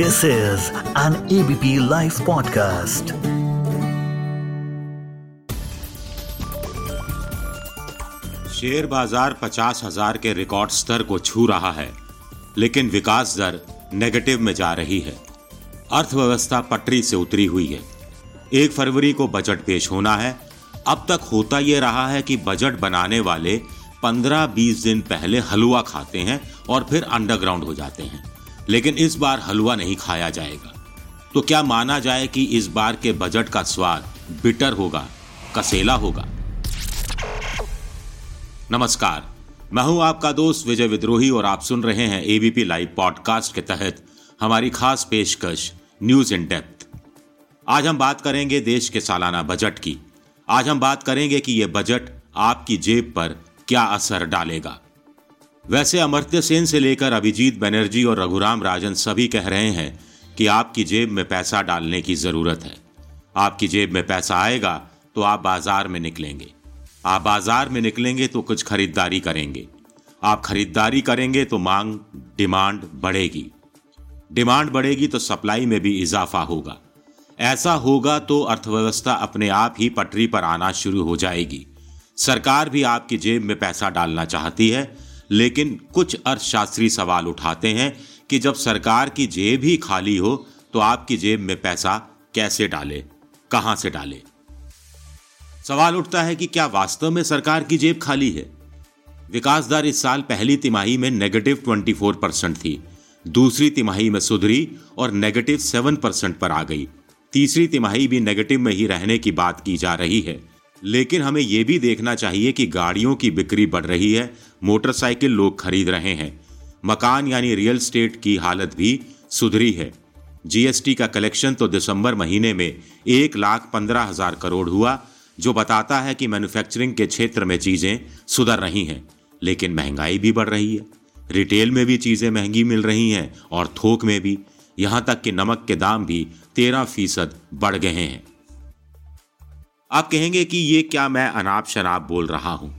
This is an ABP Life podcast. Share बाज़ार पचास हज़ार के रिकॉर्ड स्तर को छू रहा है, लेकिन विकास दर नेगेटिव में जा रही है। अर्थव्यवस्था पटरी से उतरी हुई है। एक फरवरी को बजट पेश होना है। अब तक होता यह रहा है कि बजट बनाने वाले 15-20 दिन पहले हलवा खाते हैं और फिर अंडरग्राउंड हो जाते हैं। लेकिन इस बार हलवा नहीं खाया जाएगा। तो क्या माना जाए कि इस बार के बजट का स्वाद बिटर होगा, कसेला होगा? नमस्कार, मैं हूँ आपका दोस्त विजय विद्रोही और आप सुन रहे हैं एबीपी लाइव पॉडकास्ट के तहत हमारी खास पेशकश न्यूज़ इन डेप्थ आज हम बात करेंगे देश के सालाना बजट की। आज हम बात करेंगे कि यह बजट आपकी जेब पर क्या असर डालेगा। वैसे अमर्त्य सेन से लेकर अभिजीत बनर्जी और रघुराम राजन सभी कह रहे हैं कि आपकी जेब में पैसा डालने की ज़रूरत है। आपकी जेब में पैसा आएगा तो आप बाज़ार में निकलेंगे। आप बाज़ार में निकलेंगे तो कुछ खरीदारी करेंगे। आप खरीदारी करेंगे तो मांग, डिमांड बढ़ेगी। डिमांड बढ़ेगी तो सप्लाई में भी इजाफा होगा। ऐसा होगा तो अर्थव्यवस्था अपने आप ही पटरी पर आना शुरू हो जाएगी। सरकार भी आपकी जेब में पैसा डालना चाहती है लेकिन कुछ अर्थशास्त्री सवाल उठाते हैं कि जब सरकार की जेब ही खाली हो तो आपकी जेब में पैसा कैसे डाले? कहाँ से डाले? सवाल उठता है कि क्या वास्तव में सरकार की जेब खाली है? विकास दर इस साल पहली तिमाही में नेगेटिव 24 परसेंट थी, दूसरी तिमाही में सुधरी और नेगेटिव 7 परसेंट पर आ गई, तीसरी तिमाही भी नेगेटिव में ही रहने की बात की जा रही है। लेकिन हमें यह भी देखना चाहिए कि गाड़ियों की बिक्री बढ़ रही है, मोटरसाइकिल लोग खरीद रहे हैं। मकान यानी रियल स्टेट की हालत भी सुधरी है। जीएसटी का कलेक्शन तो दिसंबर महीने में एक लाख पंद्रह हज़ार करोड़ हुआ, जो बताता है कि मैन्युफैक्चरिंग के क्षेत्र में चीज़ें सुधर रही हैं, लेकिन महँगाई भी बढ़ रही है। रिटेल में भी चीज़ें महँगी मिल रही हैं और थोक में भी। यहाँ तक कि नमक के दाम भी तेरह फ़ीसद बढ़ गए हैं। आप कहेंगे कि ये क्या मैं अनाप शनाप बोल रहा हूँ?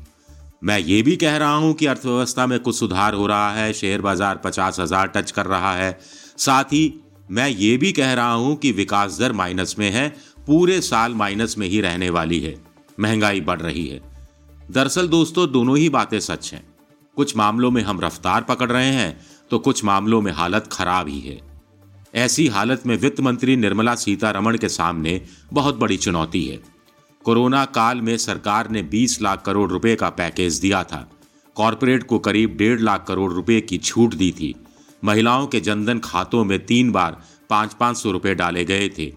मैं ये भी कह रहा हूँ कि अर्थव्यवस्था में कुछ सुधार हो रहा है, शेयर बाज़ार पचास हज़ार टच कर रहा है। साथ ही मैं ये भी कह रहा हूँ कि विकास दर माइनस में है, पूरे साल माइनस में ही रहने वाली है। महँगाई बढ़ रही है। दरअसल दोस्तों, दोनों ही बातें सच हैं। कुछ मामलों में हम रफ्तार पकड़ रहे हैं तो कुछ मामलों में हालत खराब ही है। ऐसी हालत में वित्त मंत्री निर्मला सीतारमण के सामने बहुत बड़ी चुनौती है। कोरोना काल में सरकार ने 20 लाख करोड़ रुपए का पैकेज दिया था। कॉरपोरेट को करीब डेढ़ लाख करोड़ रुपए की छूट दी थी। महिलाओं के जनधन खातों में तीन बार पाँच पाँच सौ रुपये डाले गए थे।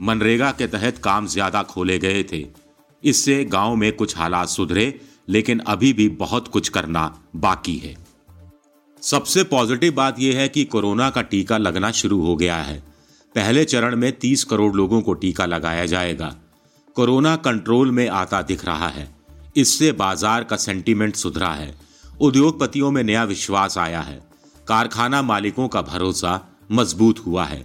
मनरेगा के तहत काम ज़्यादा खोले गए थे। इससे गाँव में कुछ हालात सुधरे, लेकिन अभी भी बहुत कुछ करना बाकी है। सबसे पॉजिटिव बात यह है कि कोरोना का टीका लगना शुरू हो गया है। पहले चरण में 30 करोड़ लोगों को टीका लगाया जाएगा। कोरोना कंट्रोल में आता दिख रहा है। इससे बाज़ार का सेंटीमेंट सुधरा है। उद्योगपतियों में नया विश्वास आया है। कारखाना मालिकों का भरोसा मज़बूत हुआ है।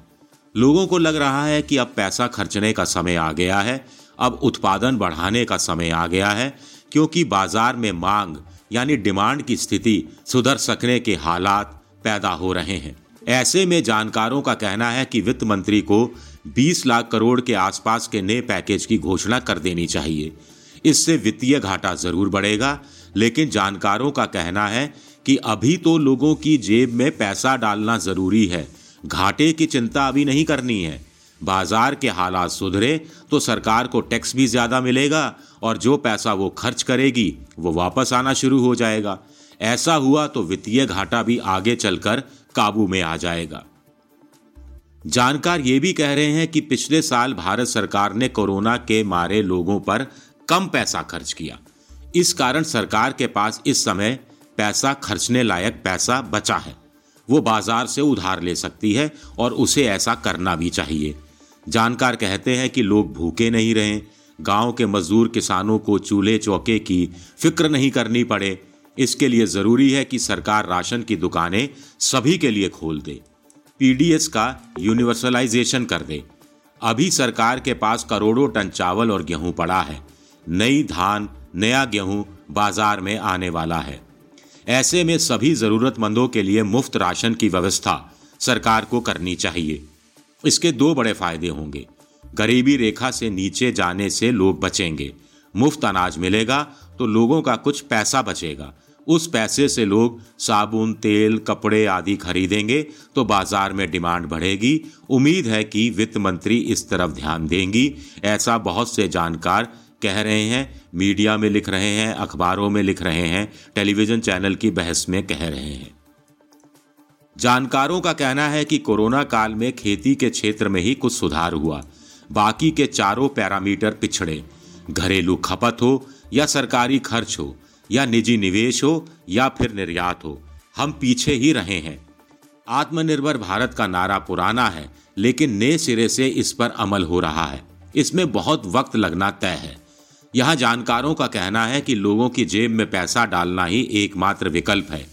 लोगों को लग रहा है कि अब पैसा खर्चने का समय आ गया है। अब उत्पादन बढ़ाने का समय आ गया है, क्योंकि बाज़ार में मांग, यानी डिमांड की स्थिति सुधर सकने के हालात पैदा हो रहे हैं। ऐसे में जानकारों का कहना है कि वित्त मंत्री को 20 लाख करोड़ के आसपास के नए पैकेज की घोषणा कर देनी चाहिए। इससे वित्तीय घाटा ज़रूर बढ़ेगा, लेकिन जानकारों का कहना है कि अभी तो लोगों की जेब में पैसा डालना ज़रूरी है। घाटे की चिंता अभी नहीं करनी है। बाज़ार के हालात सुधरे तो सरकार को टैक्स भी ज़्यादा मिलेगा और जो पैसा वो खर्च करेगी, वो वापस आना शुरू हो जाएगा। ऐसा हुआ तो वित्तीय घाटा भी आगे चलकर काबू में आ जाएगा। जानकार ये भी कह रहे हैं कि पिछले साल भारत सरकार ने कोरोना के मारे लोगों पर कम पैसा खर्च किया। इस कारण सरकार के पास इस समय पैसा खर्चने लायक पैसा बचा है। वो बाज़ार से उधार ले सकती है और उसे ऐसा करना भी चाहिए। जानकार कहते हैं कि लोग भूखे नहीं रहें, गाँव के मजदूर किसानों को चूल्हे चौके की फ़िक्र नहीं करनी पड़े। इसके लिए ज़रूरी है कि सरकार राशन की दुकानें सभी के लिए खोल दे। पीडीएस का यूनिवर्सलाइजेशन कर दे अभी सरकार के पास करोड़ों टन चावल और गेहूँ पड़ा है। नई धान, नया गेहूँ बाज़ार में आने वाला है। ऐसे में सभी जरूरतमंदों के लिए मुफ़्त राशन की व्यवस्था सरकार को करनी चाहिए। इसके दो बड़े फ़ायदे होंगे। गरीबी रेखा से नीचे जाने से लोग बचेंगे। मुफ़्त अनाज मिलेगा तो लोगों का कुछ पैसा बचेगा। उस पैसे से लोग साबुन, तेल, कपड़े आदि खरीदेंगे तो बाज़ार में डिमांड बढ़ेगी। उम्मीद है कि वित्त मंत्री इस तरफ़ ध्यान देंगी। ऐसा बहुत से जानकार कह रहे हैं, मीडिया में लिख रहे हैं, अखबारों में लिख रहे हैं, टेलीविज़न चैनल की बहस में कह रहे हैं। जानकारों का कहना है कि कोरोना काल में खेती के क्षेत्र में ही कुछ सुधार हुआ। बाकी के चारों पैरामीटर पिछड़े। घरेलू खपत हो या सरकारी खर्च हो या निजी निवेश हो या फिर निर्यात हो, हम पीछे ही रहे हैं। आत्मनिर्भर भारत का नारा पुराना है, लेकिन नए सिरे से इस पर अमल हो रहा है। इसमें बहुत वक्त लगना तय है। यहाँ जानकारों का कहना है कि लोगों की जेब में पैसा डालना ही एकमात्र विकल्प है।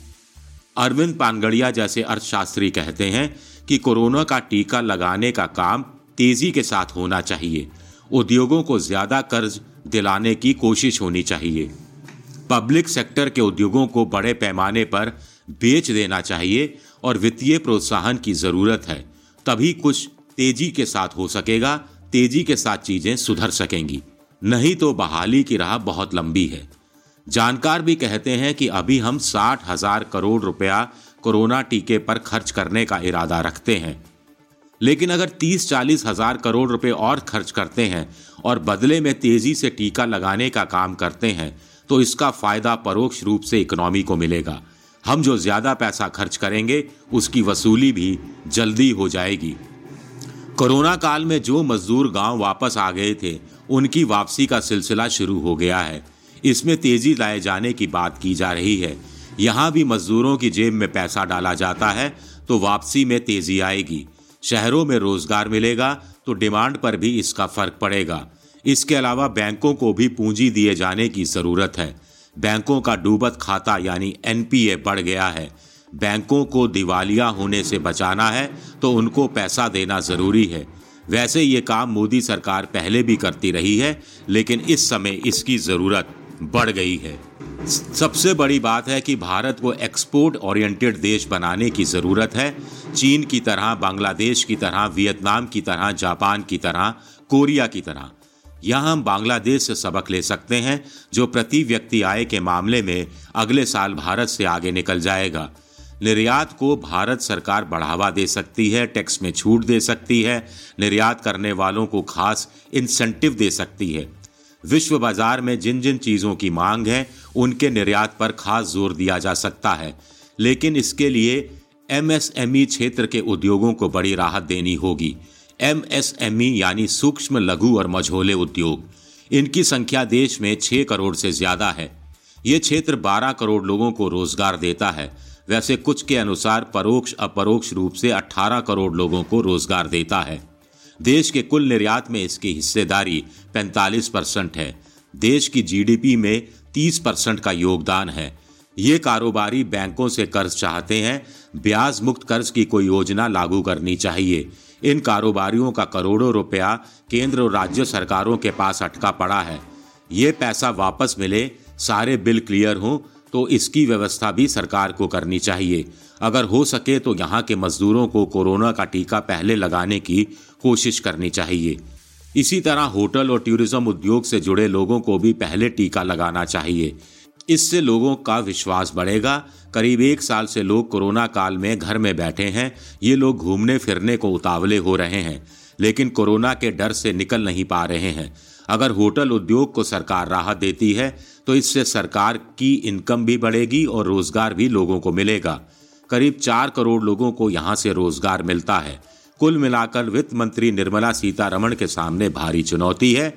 अरविंद पानगड़िया जैसे अर्थशास्त्री कहते हैं कि कोरोना का टीका लगाने का काम तेज़ी के साथ होना चाहिए। उद्योगों को ज़्यादा कर्ज दिलाने की कोशिश होनी चाहिए। पब्लिक सेक्टर के उद्योगों को बड़े पैमाने पर बेच देना चाहिए और वित्तीय प्रोत्साहन की ज़रूरत है। तभी कुछ तेज़ी के साथ हो सकेगा, तेज़ी के साथ चीज़ें सुधर सकेंगी। नहीं तो बहाली की राह बहुत लंबी है। जानकार भी कहते हैं कि अभी हम साठ हज़ार करोड़ रुपया कोरोना टीके पर खर्च करने का इरादा रखते हैं। लेकिन अगर तीस चालीस हज़ार करोड़ रुपए और खर्च करते हैं और बदले में तेज़ी से टीका लगाने का काम करते हैं तो इसका फ़ायदा परोक्ष रूप से इकोनॉमी को मिलेगा। हम जो ज़्यादा पैसा खर्च करेंगे, उसकी वसूली भी जल्दी हो जाएगी। कोरोना काल में जो मजदूर गाँव वापस आ गए थे, उनकी वापसी का सिलसिला शुरू हो गया है। इसमें तेज़ी लाए जाने की बात की जा रही है। यहाँ भी मजदूरों की जेब में पैसा डाला जाता है तो वापसी में तेज़ी आएगी। शहरों में रोज़गार मिलेगा तो डिमांड पर भी इसका फ़र्क पड़ेगा। इसके अलावा बैंकों को भी पूंजी दिए जाने की ज़रूरत है। बैंकों का डूबत खाता यानी एनपीए बढ़ गया है। बैंकों को दिवालिया होने से बचाना है तो उनको पैसा देना ज़रूरी है। वैसे ये काम मोदी सरकार पहले भी करती रही है, लेकिन इस समय इसकी ज़रूरत बढ़ गई है। सबसे बड़ी बात है कि भारत को एक्सपोर्ट ओरिएंटेड देश बनाने की ज़रूरत है। चीन की तरह, बांग्लादेश की तरह, वियतनाम की तरह, जापान की तरह, कोरिया की तरह। यहाँ हम बांग्लादेश से सबक ले सकते हैं, जो प्रति व्यक्ति आय के मामले में अगले साल भारत से आगे निकल जाएगा। निर्यात को भारत सरकार बढ़ावा दे सकती है, टैक्स में छूट दे सकती है, निर्यात करने वालों को खास इंसेंटिव दे सकती है। विश्व बाज़ार में जिन जिन चीज़ों की मांग है, उनके निर्यात पर खास ज़ोर दिया जा सकता है। लेकिन इसके लिए एमएसएमई क्षेत्र के उद्योगों को बड़ी राहत देनी होगी। एमएसएमई यानी सूक्ष्म लघु और मझोले उद्योग। इनकी संख्या देश में छह करोड़ से ज़्यादा है। ये क्षेत्र 12 करोड़ लोगों को रोज़गार देता है। वैसे कुछ के अनुसार परोक्ष अपरोक्ष रूप से 18 करोड़ लोगों को रोज़गार देता है। देश के कुल निर्यात में इसकी हिस्सेदारी 45 परसेंट है। देश की जीडीपी में 30 परसेंट का योगदान है। ये कारोबारी बैंकों से कर्ज चाहते हैं। ब्याज मुक्त कर्ज की कोई योजना लागू करनी चाहिए। इन कारोबारियों का करोड़ों रुपया केंद्र और राज्य सरकारों के पास अटका पड़ा है। ये पैसा वापस मिले, सारे बिल क्लियर हों तो इसकी व्यवस्था भी सरकार को करनी चाहिए। अगर हो सके तो यहाँ के मजदूरों को कोरोना का टीका पहले लगाने की कोशिश करनी चाहिए। इसी तरह होटल और टूरिज़्म उद्योग से जुड़े लोगों को भी पहले टीका लगाना चाहिए। इससे लोगों का विश्वास बढ़ेगा। करीब एक साल से लोग कोरोना काल में घर में बैठे हैं। ये लोग घूमने फिरने को उतावले हो रहे हैं, लेकिन कोरोना के डर से निकल नहीं पा रहे हैं। अगर होटल उद्योग को सरकार राहत देती है तो इससे सरकार की इनकम भी बढ़ेगी और रोज़गार भी लोगों को मिलेगा। करीब चार करोड़ लोगों को यहाँ से रोज़गार मिलता है। कुल मिलाकर वित्त मंत्री निर्मला सीतारमण के सामने भारी चुनौती है।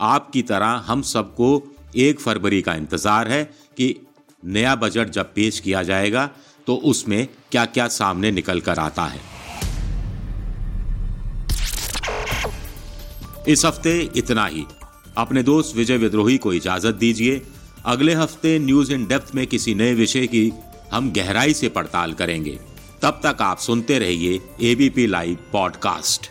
आपकी तरह हम सबको एक फरवरी का इंतज़ार है कि नया बजट जब पेश किया जाएगा तो उसमें क्या क्या सामने निकल कर आता है। इस हफ़्ते इतना ही। अपने दोस्त विजय विद्रोही को इजाज़त दीजिए। अगले हफ़्ते न्यूज़ इन डेप्थ में किसी नए विषय की हम गहराई से पड़ताल करेंगे। तब तक आप सुनते रहिए ABP live podcast